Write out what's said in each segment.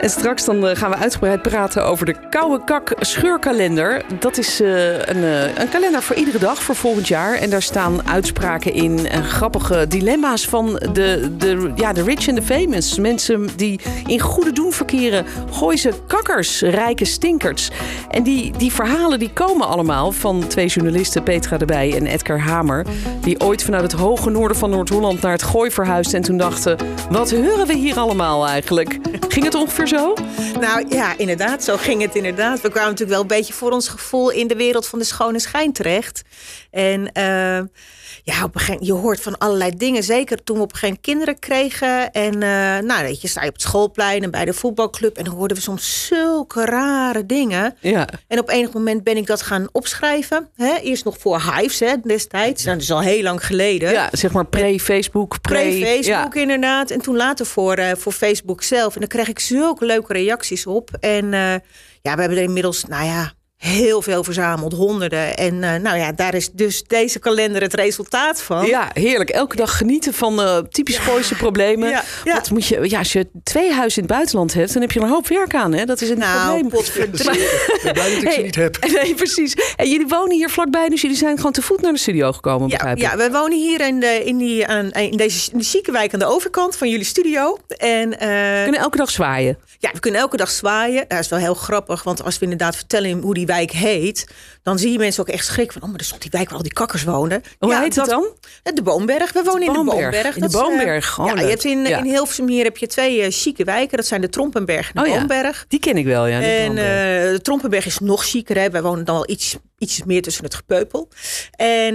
En straks dan eh, gaan we uitgebreid praten over de Koude Kak scheurkalender. Dat is eh, een, eh, een kalender voor iedere dag voor volgend jaar. En daar staan uitspraken in en grappige dilemma's van de, de, ja, de rich en de famous. Mensen die in goede doen verkeren. Gooi ze kakkers, rijke stinkers. En die, die verhalen die komen allemaal van twee journalisten, Petra de en Edgar Hamer. Die ooit vanuit het hoge noorden van Noord-Holland naar het Gooi verhuisden. En toen dachten, wat horen we hier allemaal eigenlijk? Ging het ongeveer zo? Nou ja, inderdaad, zo ging het inderdaad. We kwamen natuurlijk wel een beetje voor ons gevoel in de wereld van de schone schijn terecht. En uh, ja, op een gegeven, je hoort van allerlei dingen. Zeker toen we op een gegeven kinderen kregen. En uh, nou, weet je, sta je op het schoolplein en bij de voetbalclub. En dan hoorden we soms zulke rare dingen. Ja. En op enig moment ben ik dat gaan opschrijven. Hè? Eerst nog voor Hives hè, destijds. Nou, dat is al heel lang geleden. Ja, zeg maar pre-Facebook. Pre-Facebook ja. inderdaad. En toen later voor, uh, voor Facebook zelf. En dan kreeg ik zulke leuke reacties op. En uh, ja, we hebben er inmiddels, nou ja, heel veel verzameld, honderden. En uh, nou ja, daar is dus deze kalender het resultaat van. Ja, heerlijk. Elke dag genieten van uh, typisch ja. Gooise problemen. Ja, ja. Wat moet je, ja, als je twee huizen in het buitenland hebt, dan heb je er een hoop werk aan. Hè? Dat is een nou, probleem. Ik ben blij dat ik ze niet heb. Nee, precies. En jullie wonen hier vlakbij, dus jullie zijn gewoon te voet naar de studio gekomen, ja, Ja, we wonen hier in, de, in, die, aan, in deze in de ziekenwijk aan de overkant van jullie studio. En, uh, we kunnen elke dag zwaaien. Ja, we kunnen elke dag zwaaien. Dat is wel heel grappig, want als we inderdaad vertellen hoe die wijk heet, dan zie je mensen ook echt schrik van, oh, maar er stond die wijk waar al die kakkers woonden. Hoe ja, heet dat, het dan? De Boomberg. We wonen de in de Boomberg. In de Boomberg. Uh, ja, je hebt in, ja. in Hilversum hier heb je twee uh, chique wijken. Dat zijn de Trompenberg en de oh, Boomberg. Ja. Die ken ik wel, ja. En uh, de Trompenberg is nog chiquer. Hè. Wij wonen dan wel iets, iets meer tussen het gepeupel. En,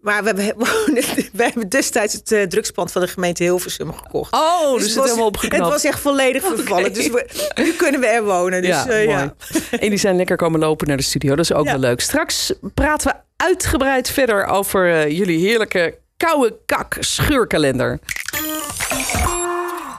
maar we, we, we hebben destijds het drugspand van de gemeente Hilversum gekocht. Oh, dus, dus het was helemaal opgeknapt. Het was echt volledig vervallen. Okay. Dus we, nu kunnen we er wonen. Dus, ja, ja. En die zijn lekker komen lopen naar de studio. Dat is ook ja. wel leuk. Straks praten we uitgebreid verder over uh, jullie heerlijke koude kak scheurkalender.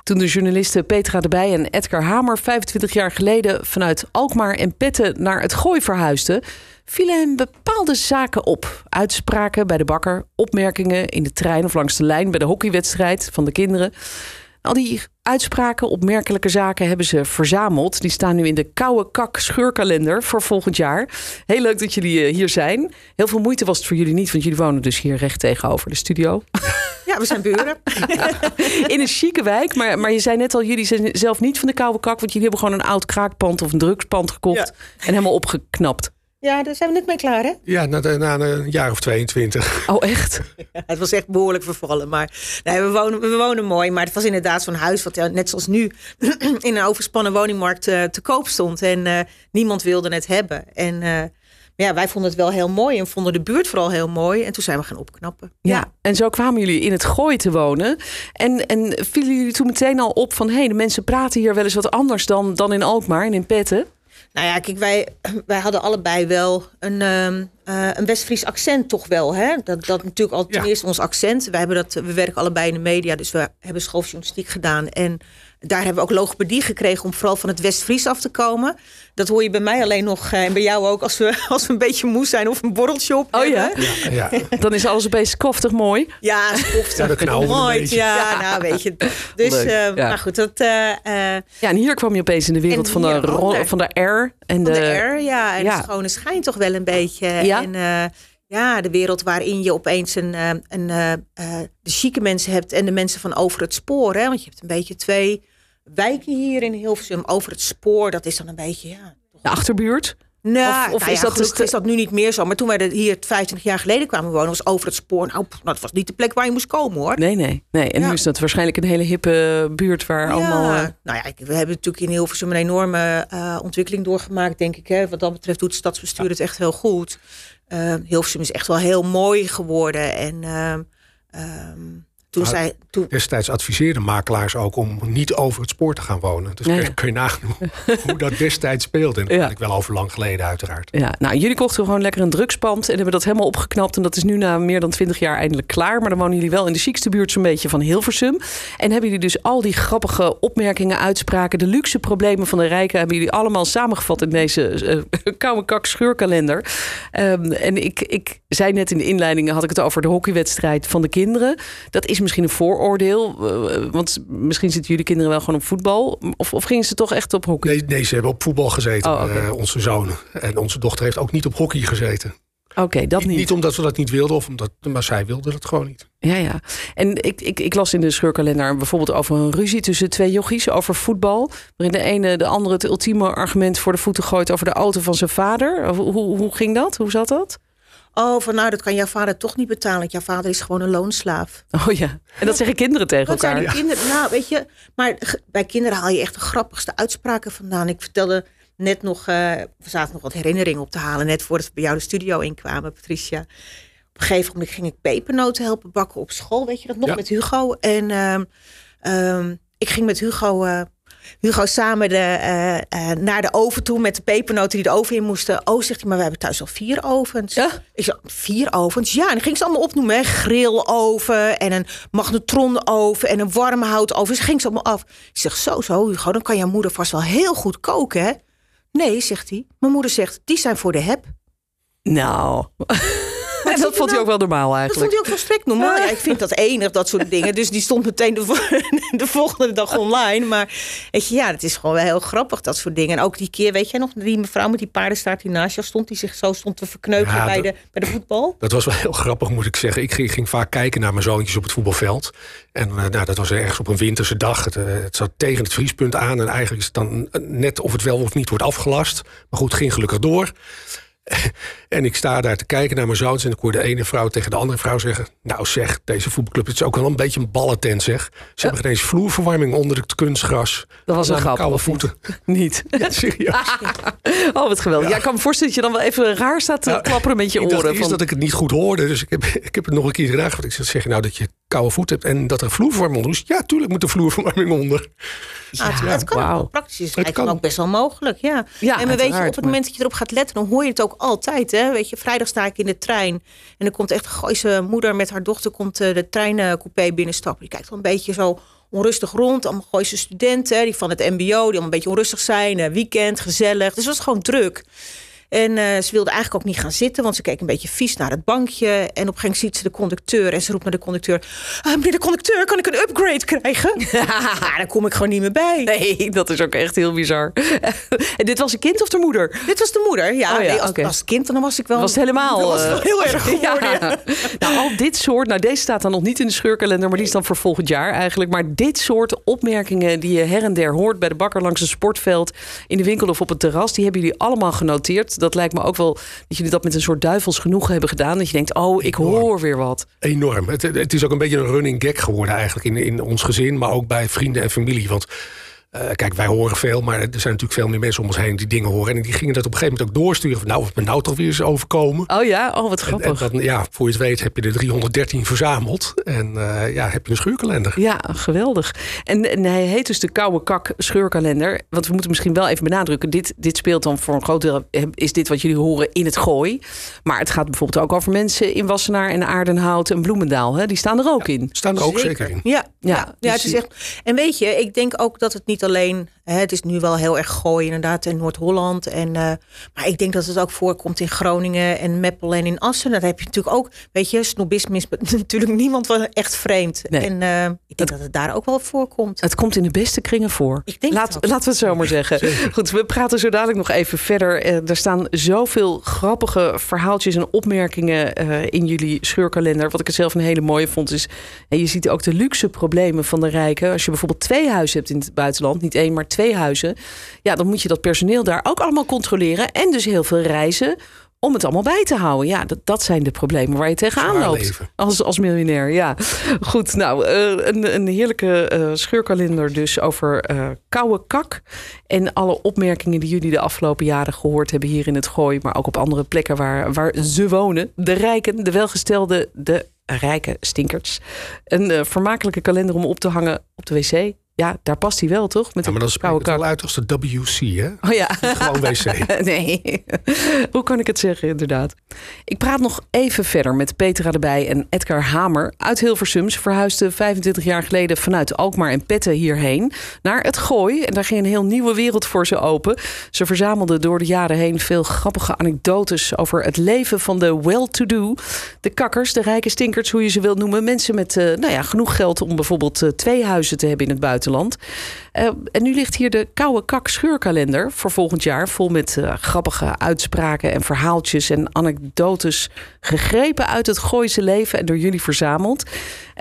Toen de journalisten Petra de Bij en Edgar Hamer 25 jaar geleden vanuit Alkmaar en Petten naar het Gooi verhuisden, vielen hen bepaalde zaken op. Uitspraken bij de bakker, opmerkingen in de trein of langs de lijn bij de hockeywedstrijd van de kinderen. Al die uitspraken, opmerkelijke zaken hebben ze verzameld. Die staan nu in de koude kak scheurkalender voor volgend jaar. Heel leuk dat jullie hier zijn. Heel veel moeite was het voor jullie niet, want jullie wonen dus hier recht tegenover de studio. Ja, we zijn buren. in een chique wijk. Maar, maar je zei net al, jullie zijn zelf niet van de koude kak. Want jullie hebben gewoon een oud kraakpand of een drugspand gekocht. Ja. En helemaal opgeknapt. Ja, daar zijn we net mee klaar, hè? Ja, na, na een jaar of 22. Oh, echt? Ja, het was echt behoorlijk vervallen. Maar nee, we, wonen, we wonen mooi. Maar het was inderdaad zo'n huis wat ja, net zoals nu in een overspannen woningmarkt uh, te koop stond. En uh, niemand wilde het hebben. En uh, ja, wij vonden het wel heel mooi en vonden de buurt vooral heel mooi. En toen zijn we gaan opknappen. Ja, ja. en zo kwamen jullie in het gooi te wonen. En, en vielen jullie toen meteen al op van... hé, hey, de mensen praten hier wel eens wat anders dan, dan in Alkmaar en in Petten? Nou ja, kijk, wij, wij hadden allebei wel een, um, uh, een West-Fries accent toch wel. Hè? Dat, dat natuurlijk al ten ja. eerste ons accent. Wij hebben dat, we werken allebei in de media, dus we hebben schooljournalistiek gedaan. En daar hebben we ook logopedie gekregen om vooral van het West-Fries af te komen. Dat hoor je bij mij alleen nog en bij jou ook als we, als we een beetje moe zijn of een borreltje op. Oh ja? ja, ja. Dan is alles opeens koftig mooi. Ja, koftig. Ja, mooi. Ja, ja, nou weet je. Dus, uh, ja. nou goed. Dat, uh, uh, ja, en hier kwam je opeens in de wereld van de, ro- van de R. En de, de, de R, ja. En ja. de schone schijn toch wel een beetje. Ja. En, uh, ja, de wereld waarin je opeens een, een, een de chique mensen hebt en de mensen van over het spoor. Hè? Want je hebt een beetje twee wijken hier in Hilversum over het spoor. Dat is dan een beetje, ja... De achterbuurt? Nou, of, of nou is, ja, dat dus is dat nu niet meer zo. Maar toen wij hier 25 jaar geleden kwamen wonen, was over het spoor. Nou, dat was niet de plek waar je moest komen hoor. Nee, nee. nee. En ja. nu is dat waarschijnlijk een hele hippe buurt waar ja. allemaal. Uh... Nou ja, we hebben natuurlijk in Hilversum een enorme uh, ontwikkeling doorgemaakt, denk ik. Hè. Wat dat betreft doet het stadsbestuur het echt heel goed. Uh, Hilversum is echt wel heel mooi geworden. En um, toen zij, toen, Destijds adviseerden makelaars ook om niet over het spoor te gaan wonen. Dus kun, je, kun je nagaan hoe dat destijds speelde. En dat Ja. ik wel over lang geleden uiteraard. Ja, nou, jullie kochten gewoon lekker een drugspand en hebben dat helemaal opgeknapt. En dat is nu na meer dan 20 jaar eindelijk klaar. Maar dan wonen jullie wel in de chicste buurt zo'n beetje van Hilversum. En hebben jullie dus al die grappige opmerkingen, uitspraken, de luxe problemen van de rijken, hebben jullie allemaal samengevat in deze eh, koude kak scheurkalender. Ehm, en ik, ik zei net in de inleiding, had ik het over de hockeywedstrijd van de kinderen. Dat is misschien een vooroordeel, eh, want misschien zitten jullie kinderen wel gewoon op voetbal. Of, of gingen ze toch echt op hockey? Nee, nee, ze hebben op voetbal gezeten, Oh, eh, onze zoon. En onze dochter heeft ook niet op hockey gezeten. Oké, dat Niet, niet. omdat ze dat niet wilden, of omdat, maar zij wilde dat gewoon niet. Ja, ja. En ik, ik, ik las in de scheurkalender bijvoorbeeld over een ruzie tussen twee jochies over voetbal. Waarin de ene de andere het ultieme argument voor de voeten gooit over de auto van zijn vader. Hoe, hoe ging dat? Hoe zat dat? Oh, van nou, dat kan jouw vader toch niet betalen. Want jouw vader is gewoon een loonslaaf. Oh ja. En dat zeggen kinderen tegen Dat zijn elkaar. die kinderen. Nou, weet je, maar bij kinderen haal je echt de grappigste uitspraken vandaan. Ik vertelde net nog, eh, we zaten nog wat herinneringen op te halen, net voordat we bij jou de studio inkwamen, Patricia. Op een gegeven moment ging ik pepernoten helpen bakken op school, weet je dat nog, Ja. met Hugo. En ehm, ehm, ik ging met Hugo, eh, Hugo samen de, eh, naar de oven toe met de pepernoten die de oven in moesten. Oh, zegt hij, maar we hebben thuis al vier ovens. Ja? Ik zei, vier ovens? Ja, en dan ging ze allemaal opnoemen. Hè? Grilloven en een magnetronoven en een warme houtoven. Ze ging ze allemaal af. Ik zeg, zo, zo, Hugo, dan kan jouw moeder vast wel heel goed koken, hè? Nee, zegt hij. Mijn moeder zegt, die zijn voor de heb. Nou. en dat vond hij ook wel normaal Dat eigenlijk. vond hij ook volstrekt normaal. Ja, ik vind dat enig, dat soort dingen. Dus die stond meteen de, de volgende dag online. Maar weet je, ja, het is gewoon wel heel grappig, dat soort dingen. En ook die keer, weet jij nog, die mevrouw met die paardenstaart die naast jou stond... die zich zo stond te verkneukelen Ja, bij, dat- de, bij de voetbal. Dat was wel heel grappig, moet ik zeggen. Ik ging, ging vaak kijken naar mijn zoontjes op het voetbalveld. En eh, nou, dat was ergens op een winterse dag. Het, eh, het zat tegen het vriespunt aan. En eigenlijk is het dan net of het wel of niet wordt afgelast. Maar goed, het ging gelukkig door. En ik sta daar te kijken naar mijn zoons. En ik hoor de ene vrouw tegen de andere vrouw zeggen... Nou zeg, deze voetbalclub het is ook wel een beetje een ballentent zeg. Ze hebben ineens vloerverwarming onder het kunstgras. Dat was een grap. Koude voeten. Niet. Ja, serieus. Oh, wat geweldig. Ja. ik kan me voorstellen dat je dan wel even raar staat te klapperen met je oren. eerst Van, dat ik het niet goed hoorde. Dus ik heb, ik heb het nog een keer gedaan. Ik zeg, nou dat je koude voet hebt en dat er vloerverwarming onder is? Ja, tuurlijk moet er vloerverwarming onder. Ah, het, het kan wel praktisch. Het Het kan. ook best wel mogelijk, ja. Ja, en maar weet je, op het maar- moment dat je erop gaat letten, dan hoor je het ook altijd. Hè? Weet je, vrijdag sta ik in de trein en er komt echt een Gooise moeder met haar dochter komt eh, de treincoupé binnenstappen. Die kijkt wel een beetje zo onrustig rond. Allemaal Gooise studenten die van het mbo, die allemaal een beetje onrustig zijn. Eh, weekend, gezellig. Dus het was gewoon druk. En eh, ze wilde eigenlijk ook niet gaan zitten, want ze keek een beetje vies naar het bankje. En op een gegeven moment ziet ze de conducteur en ze roept naar de conducteur: "Ah, Meneer de conducteur, kan ik een upgrade krijgen? ja, daar kom ik gewoon niet meer bij. Nee, dat is ook echt heel bizar. en dit was een kind of de moeder? Dit was de moeder. Ja, Oh ja, nee, als, kind dan was ik wel. was het helemaal... Dan was het wel eh, heel erg geworden. ja. ja. Nou, al dit soort... Nou, deze staat dan nog niet in de scheurkalender... maar die is dan voor volgend jaar eigenlijk. Maar dit soort opmerkingen die je her en der hoort... bij de bakker langs een sportveld, in de winkel of op het terras... die hebben jullie allemaal genoteerd. Dat lijkt me ook wel dat jullie dat met een soort duivels genoegen hebben gedaan. Dat je denkt, oh, ik hoor weer wat. Enorm. Het, het is ook een beetje een running gag geworden eigenlijk in, in ons gezin, maar ook bij vrienden en familie. Want eh, kijk, wij horen veel, maar er zijn natuurlijk veel meer mensen om ons heen die dingen horen. En die gingen dat op een gegeven moment ook doorsturen. Van, nou, wat me nou toch weer eens overkomen. Oh ja? Oh, wat grappig. en dan, ja, voor je het weet heb je de 313 verzameld. En eh, ja, heb je een schuurkalender. Ja, geweldig. En, en hij heet dus de Koude Kak scheurkalender. Want we moeten misschien wel even benadrukken. Dit, dit speelt dan voor een groot deel... is dit wat jullie horen in het gooi. Maar het gaat bijvoorbeeld ook over mensen in Wassenaar en Aardenhout en Bloemendaal. Hè? Die staan er ook in. Staan er ook zeker, in. Ja, Ja, ja, ja, dus het is echt. En weet je, ik denk ook dat het niet alleen. Het is nu wel heel erg gooi, inderdaad, in Noord-Holland. En, eh, maar ik denk dat het ook voorkomt in Groningen en Meppel en in Assen. Dat heb je natuurlijk ook. Weet je, snobisme is natuurlijk niemand wel echt vreemd. Nee. En eh, ik denk dat het daar ook wel voorkomt. Het komt in de beste kringen voor. Ik denk Laat, laten we het zo maar zeggen. Goed, we praten zo dadelijk nog even verder. Eh, er staan zoveel grappige verhaaltjes en opmerkingen eh, in jullie scheurkalender. Wat ik het zelf een hele mooie vond is... En je ziet ook de luxe problemen van de rijken. Als je bijvoorbeeld twee huizen hebt in het buitenland, niet één, maar twee huizen. Ja, dan moet je dat personeel daar ook allemaal controleren. En dus heel veel reizen om het allemaal bij te houden. Ja, dat, dat zijn de problemen waar je tegenaan loopt. Als, als miljonair, ja. Goed, nou, eh, een, een heerlijke eh, scheurkalender dus over eh koude kak. En alle opmerkingen die jullie de afgelopen jaren gehoord hebben hier in het Gooi. Maar ook op andere plekken waar, waar ze wonen. De rijken, de welgestelden, de rijke stinkers. Een uh, vermakelijke kalender om op te hangen op de wc. Ja, daar past hij wel, toch? Met ja, maar dat koude kak. wel uit als de WC, hè? Oh ja. gewoon wc. nee. Hoe kan ik het zeggen, inderdaad? Ik praat nog even verder met Petra erbij en Edgar Hamer uit Hilversum. Ze verhuisden 25 jaar geleden vanuit Alkmaar en Petten hierheen naar het Gooi. En daar ging een heel nieuwe wereld voor ze open. Ze verzamelden door de jaren heen veel grappige anekdotes over het leven van de well-to-do. De kakkers, de rijke stinkers, hoe je ze wilt noemen. Mensen met uh, nou ja, genoeg geld om bijvoorbeeld uh, twee huizen te hebben in het buitenland buitenland. Uh, en nu ligt hier de Koude Kak scheurkalender voor volgend jaar. Vol met uh, grappige uitspraken en verhaaltjes en anekdotes. Gegrepen uit het Gooise leven en door jullie verzameld.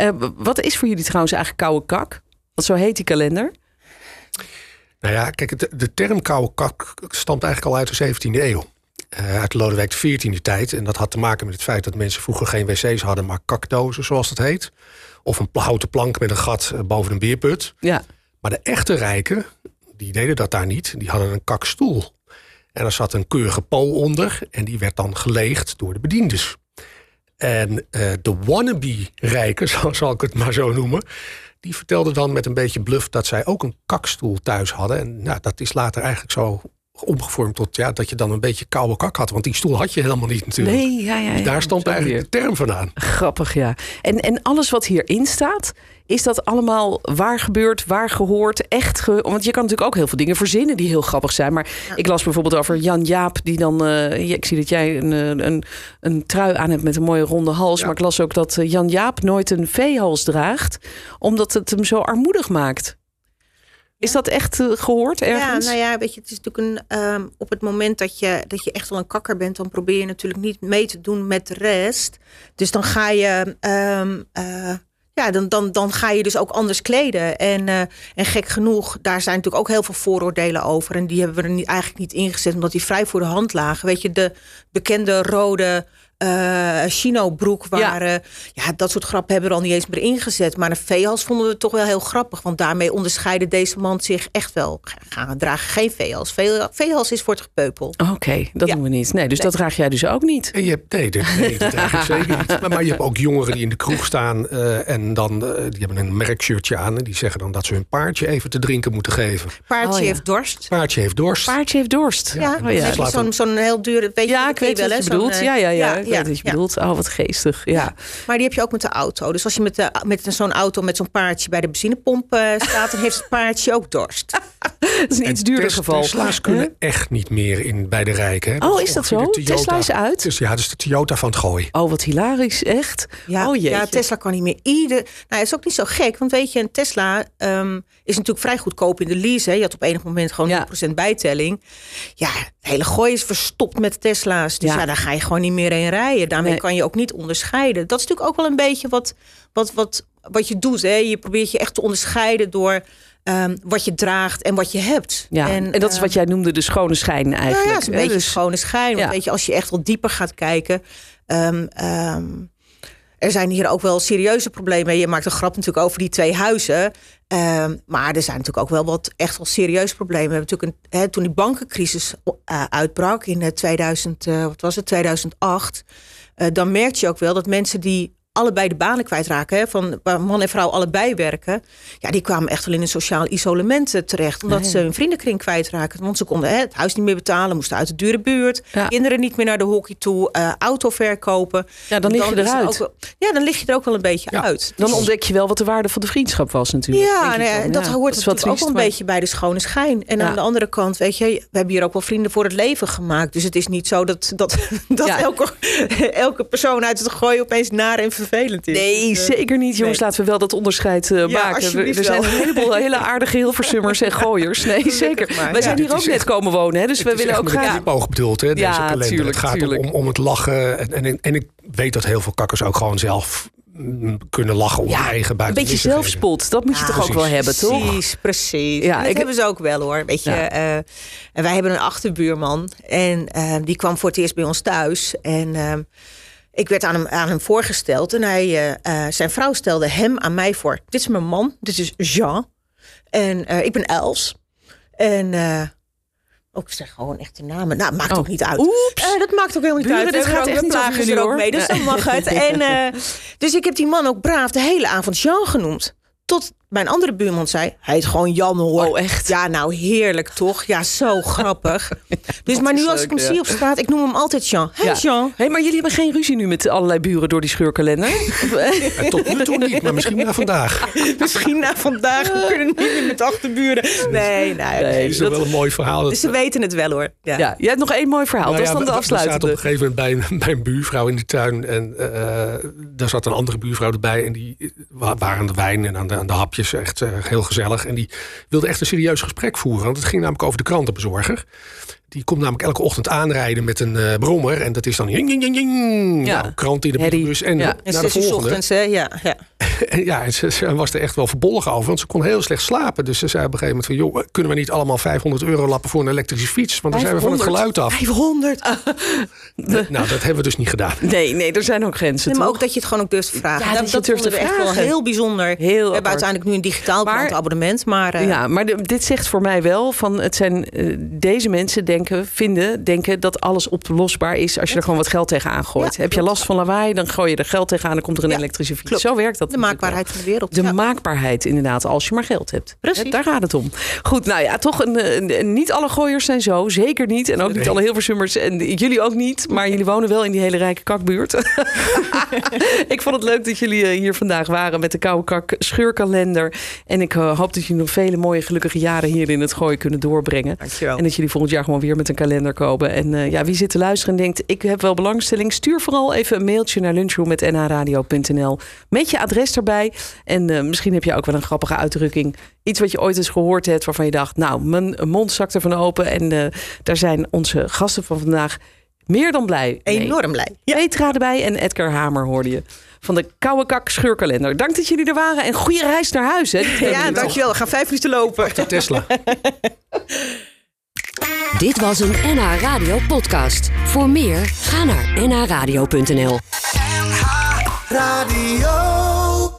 Uh, wat is voor jullie trouwens eigenlijk Koude Kak? Want zo heet die kalender. Nou ja, kijk, de, de term Koude Kak stamt eigenlijk al uit de 17e eeuw. Uh, uit Lodewijk XIV tijd. En dat had te maken met het feit dat mensen vroeger geen wc's hadden, maar kakdozen, zoals dat heet. Of een houten plank met een gat eh, boven een beerput. Ja. Maar de echte rijken, die deden dat daar niet. Die hadden een kakstoel. En er zat een keurige po onder. En die werd dan geleegd door de bediendes. En uh, de wannabe-rijken, zal ik het maar zo noemen... die vertelden dan met een beetje bluff dat zij ook een kakstoel thuis hadden. En nou, dat is later eigenlijk zo omgevormd tot ja, dat je dan een beetje koude kak had. Want die stoel had je helemaal niet natuurlijk. Nee, ja, ja, dus ja daar stond eigenlijk de term vandaan. Grappig, ja. En, en alles wat hierin staat, is dat allemaal waar gebeurd, waar gehoord, echt ge... Want je kan natuurlijk ook heel veel dingen verzinnen die heel grappig zijn. Maar ik las bijvoorbeeld over Jan Jaap, die dan... Uh, ik zie dat jij een, eh, een, een trui aan hebt met een mooie ronde hals. Maar ik las ook dat eh, Jan Jaap nooit een veehals draagt... omdat het hem zo armoedig maakt. Is dat echt uh, gehoord ergens? Ja, nou ja, weet je, het is natuurlijk een. Um, op het moment dat je, dat je echt wel een kakker bent, dan probeer je natuurlijk niet mee te doen met de rest. Dus dan ga je. Um, uh, ja, dan, dan, dan ga je dus ook anders kleden. En, uh, en gek genoeg, daar zijn natuurlijk ook heel veel vooroordelen over. En die hebben we er niet, eigenlijk niet ingezet, omdat die vrij voor de hand lagen. Weet je, de bekende rode uh, chino-broek waren. Ja. ja. dat soort grappen hebben we er al niet eens meer ingezet. Maar een veehals vonden we toch wel heel grappig. Want daarmee onderscheiden deze man zich echt wel. Gaan dragen geen veehals. Veehals is voor het gepeupel. Oké, dat doen we niet. Nee, dus dat draag jij dus ook niet. En je hebt, nee, nee, dat draag ik zeker niet. Maar, maar, je hebt ook jongeren die in de kroeg staan. Uh, en dan, uh, die hebben een merkshirtje aan. En die zeggen dan dat ze hun paardje even te drinken moeten geven. Paardje oh, heeft dorst. Paardje heeft dorst. Paardje heeft dorst. Ja, ja. Oh, ja. zo'n zo'n heel duur... Weet ja, ik weet wat je bedoelt. Ja, ja, ja ja, wat je bedoelt. Oh, wat geestig. Ja. Maar die heb je ook met de auto. Dus als je met, de, met zo'n auto met zo'n paardje bij de benzinepomp uh, staat, dan heeft het paardje ook dorst. dat is een iets duurder geval. Tesla's kunnen echt niet meer in, bij de rijken. Oh, is dat zo? Tesla is uit? Dus, ja, dus de Toyota van het gooi. Oh, wat hilarisch, echt. Ja, oh, ja Tesla kan niet meer. Ieder, nou, het is ook niet zo gek, want weet je, een Tesla um, is natuurlijk vrij goedkoop in de lease. Hè. Je had op enig moment gewoon 0% bijtelling. Ja, het hele gooi is verstopt met Tesla's. Dus ja. ja, daar ga je gewoon niet meer in Daarmee kan je ook niet onderscheiden. Dat is natuurlijk ook wel een beetje wat, wat, wat, wat je doet. Hè. Je probeert je echt te onderscheiden door um, wat je draagt en wat je hebt. Ja, en, en dat is wat jij noemde de schone schijn eigenlijk. Nou ja, is een beetje dus, schone schijn. Ja. Weet je, als je echt wat dieper gaat kijken... Um, um, er zijn hier ook wel serieuze problemen. Je maakt een grap natuurlijk over die twee huizen. Um, maar er zijn natuurlijk ook wel wat echt wel serieuze problemen. We hebben natuurlijk een, hè, toen die bankencrisis uh, uitbrak in 2000, uh, wat was het, 2008. Uh, dan merk je ook wel dat mensen die allebei de banen kwijtraken. Hè, van waar man en vrouw allebei werken. Ja, die kwamen echt wel in een sociaal isolement terecht. Omdat nee. ze hun vriendenkring kwijtraken. Want ze konden hè, het huis niet meer betalen. Moesten uit de dure buurt. Ja. Kinderen niet meer naar de hockey toe. Uh, auto verkopen. Ja, dan lig je eruit. Wel, ja, dan lig je er ook wel een beetje ja. uit. Dan ontdek je wel wat de waarde van de vriendschap was natuurlijk. Ja, ja dat hoort dat natuurlijk ook wel een maar... beetje bij de schone schijn. En aan de andere kant, weet je, we hebben hier ook wel vrienden voor het leven gemaakt. Dus het is niet zo dat, dat, dat elke, elke persoon uit het gooien opeens naar en vervelend is. Nee, dus, uh, zeker niet. Jongens, nee. laten we wel dat onderscheid uh, ja, maken. Er, er zijn een heleboel hele aardige Hilversummers en gooiers. Nee, zeker. Maar, Wij zijn hier ook net komen wonen. Hè, dus we willen ook graag... Het oog bedoeld, hè, deze ja, kalender. Tuurlijk, het gaat tuurlijk. Om, om het lachen. En, en, en ik weet dat heel veel kakkers ook gewoon zelf kunnen lachen om ja, eigen buiten. Een beetje zelfspot, dat moet je ja, toch ook wel hebben, toch? Precies, precies. Ja, dat ik hebben ze ook wel hoor. Weet je, ja. uh, wij hebben een achterbuurman en uh, die kwam voor het eerst bij ons thuis. En uh, ik werd aan hem, aan hem voorgesteld en hij, uh, zijn vrouw stelde hem aan mij voor. Dit is mijn man, dit is Jean. En uh, ik ben Els. En uh, ook zeg gewoon echt de namen. Nou, maakt Oh. ook niet uit. Oeps. Eh, dat maakt ook helemaal niet Buren, uit. We gaat echt niet plagen er ook mee, dus dan mag het. En, eh, dus ik heb die man ook braaf de hele avond Jean genoemd. Tot mijn andere buurman zei, hij heet gewoon Jan hoor. Oh, echt? Ja, nou heerlijk toch? Ja, zo grappig. Dus maar nu is als ik hem ja. zie op straat, ik noem hem altijd Jean. Hé Ja. Jean. Hey, maar jullie hebben geen ruzie nu met allerlei buren door die scheurkalender? Ja, tot nu toe niet, maar misschien na vandaag. Misschien na vandaag, we kunnen niet meer met achterburen. Nee, nee. Nee. Het is dat- wel een mooi verhaal. Dat, Dus ze weten het wel hoor. Ja. ja, jij hebt nog één mooi verhaal. Nou dat is ja, dan de we- we zaten op een gegeven moment bij een, bij een buurvrouw in de tuin. En eh, daar zat een andere buurvrouw erbij. En die wa- waren aan de wijn en aan de, aan de hapjes. Echt eh, heel gezellig. En die wilde echt een serieus gesprek voeren. Want het ging namelijk over de krantenbezorger. Die komt namelijk elke ochtend aanrijden met een eh, brommer. En dat is dan jing, jing, jing, jing. Ja. Nou, krant in de bus. En Ja. En naar de volgende. ochtends, hè? Ja, ja. En ja, en ze, ze was er echt wel verbolgen over. Want ze kon heel slecht slapen. Dus ze zei op een gegeven moment van... joh, kunnen we niet allemaal 500 euro lappen voor een elektrische fiets? Want dan zijn we van het 500? geluid af. 500. Nou, dat hebben we dus niet gedaan. Nee, nee, er zijn ook grenzen, Nee, maar toch? ook dat je het gewoon ook durft te vragen. Ja, dat dat het durft te echt wel heel bijzonder. Heel we hebben apart. uiteindelijk nu een digitaal Maar- krantenabonnement. Maar eh, Ja, maar de- dit zegt voor mij wel van het zijn eh, deze mensen denken, vinden, denken dat alles oplosbaar is als je er gewoon wat geld tegenaan gooit. Ja, Heb je last van lawaai, dan gooi je er geld tegenaan, dan komt er een Ja, elektrische fiets. klopt. Zo werkt dat. Maakbaarheid van de wereld. De Ja. maakbaarheid, inderdaad, als je maar geld hebt. Precies. Daar gaat het om. Goed, nou ja, toch, een, een- een- niet alle gooiers zijn zo. Zeker niet. En ook niet alle Hilversummers. En jullie ook niet. Maar jullie wonen wel in die hele rijke kakbuurt. ik vond het leuk dat jullie eh, hier vandaag waren met de Koude Kak scheurkalender. En ik eh, hoop dat jullie nog vele mooie gelukkige jaren hier in het gooien kunnen doorbrengen. Dankjewel. En dat jullie volgend jaar gewoon weer met een kalender komen. En eh, ja, wie zit te luisteren en denkt, ik heb wel belangstelling. Stuur vooral even een mailtje naar lunchroom.nhradio.nl met je adres erbij. En eh, misschien heb je ook wel een grappige uitdrukking. Iets wat je ooit eens gehoord hebt waarvan je dacht, nou, mijn mond zakt ervan open. En eh, daar zijn onze gasten van vandaag meer dan blij mee. Enorm blij. Petra erbij en Edgar Hamer hoorde je. Van de Koude Kak scheurkalender. Dank dat jullie er waren en goede reis naar huis. Hè, Ja, dankjewel. We gaan vijf minuten lopen. Tesla. Dit was een NH Radio podcast. Voor meer, ga naar nhradio.nl. Radio.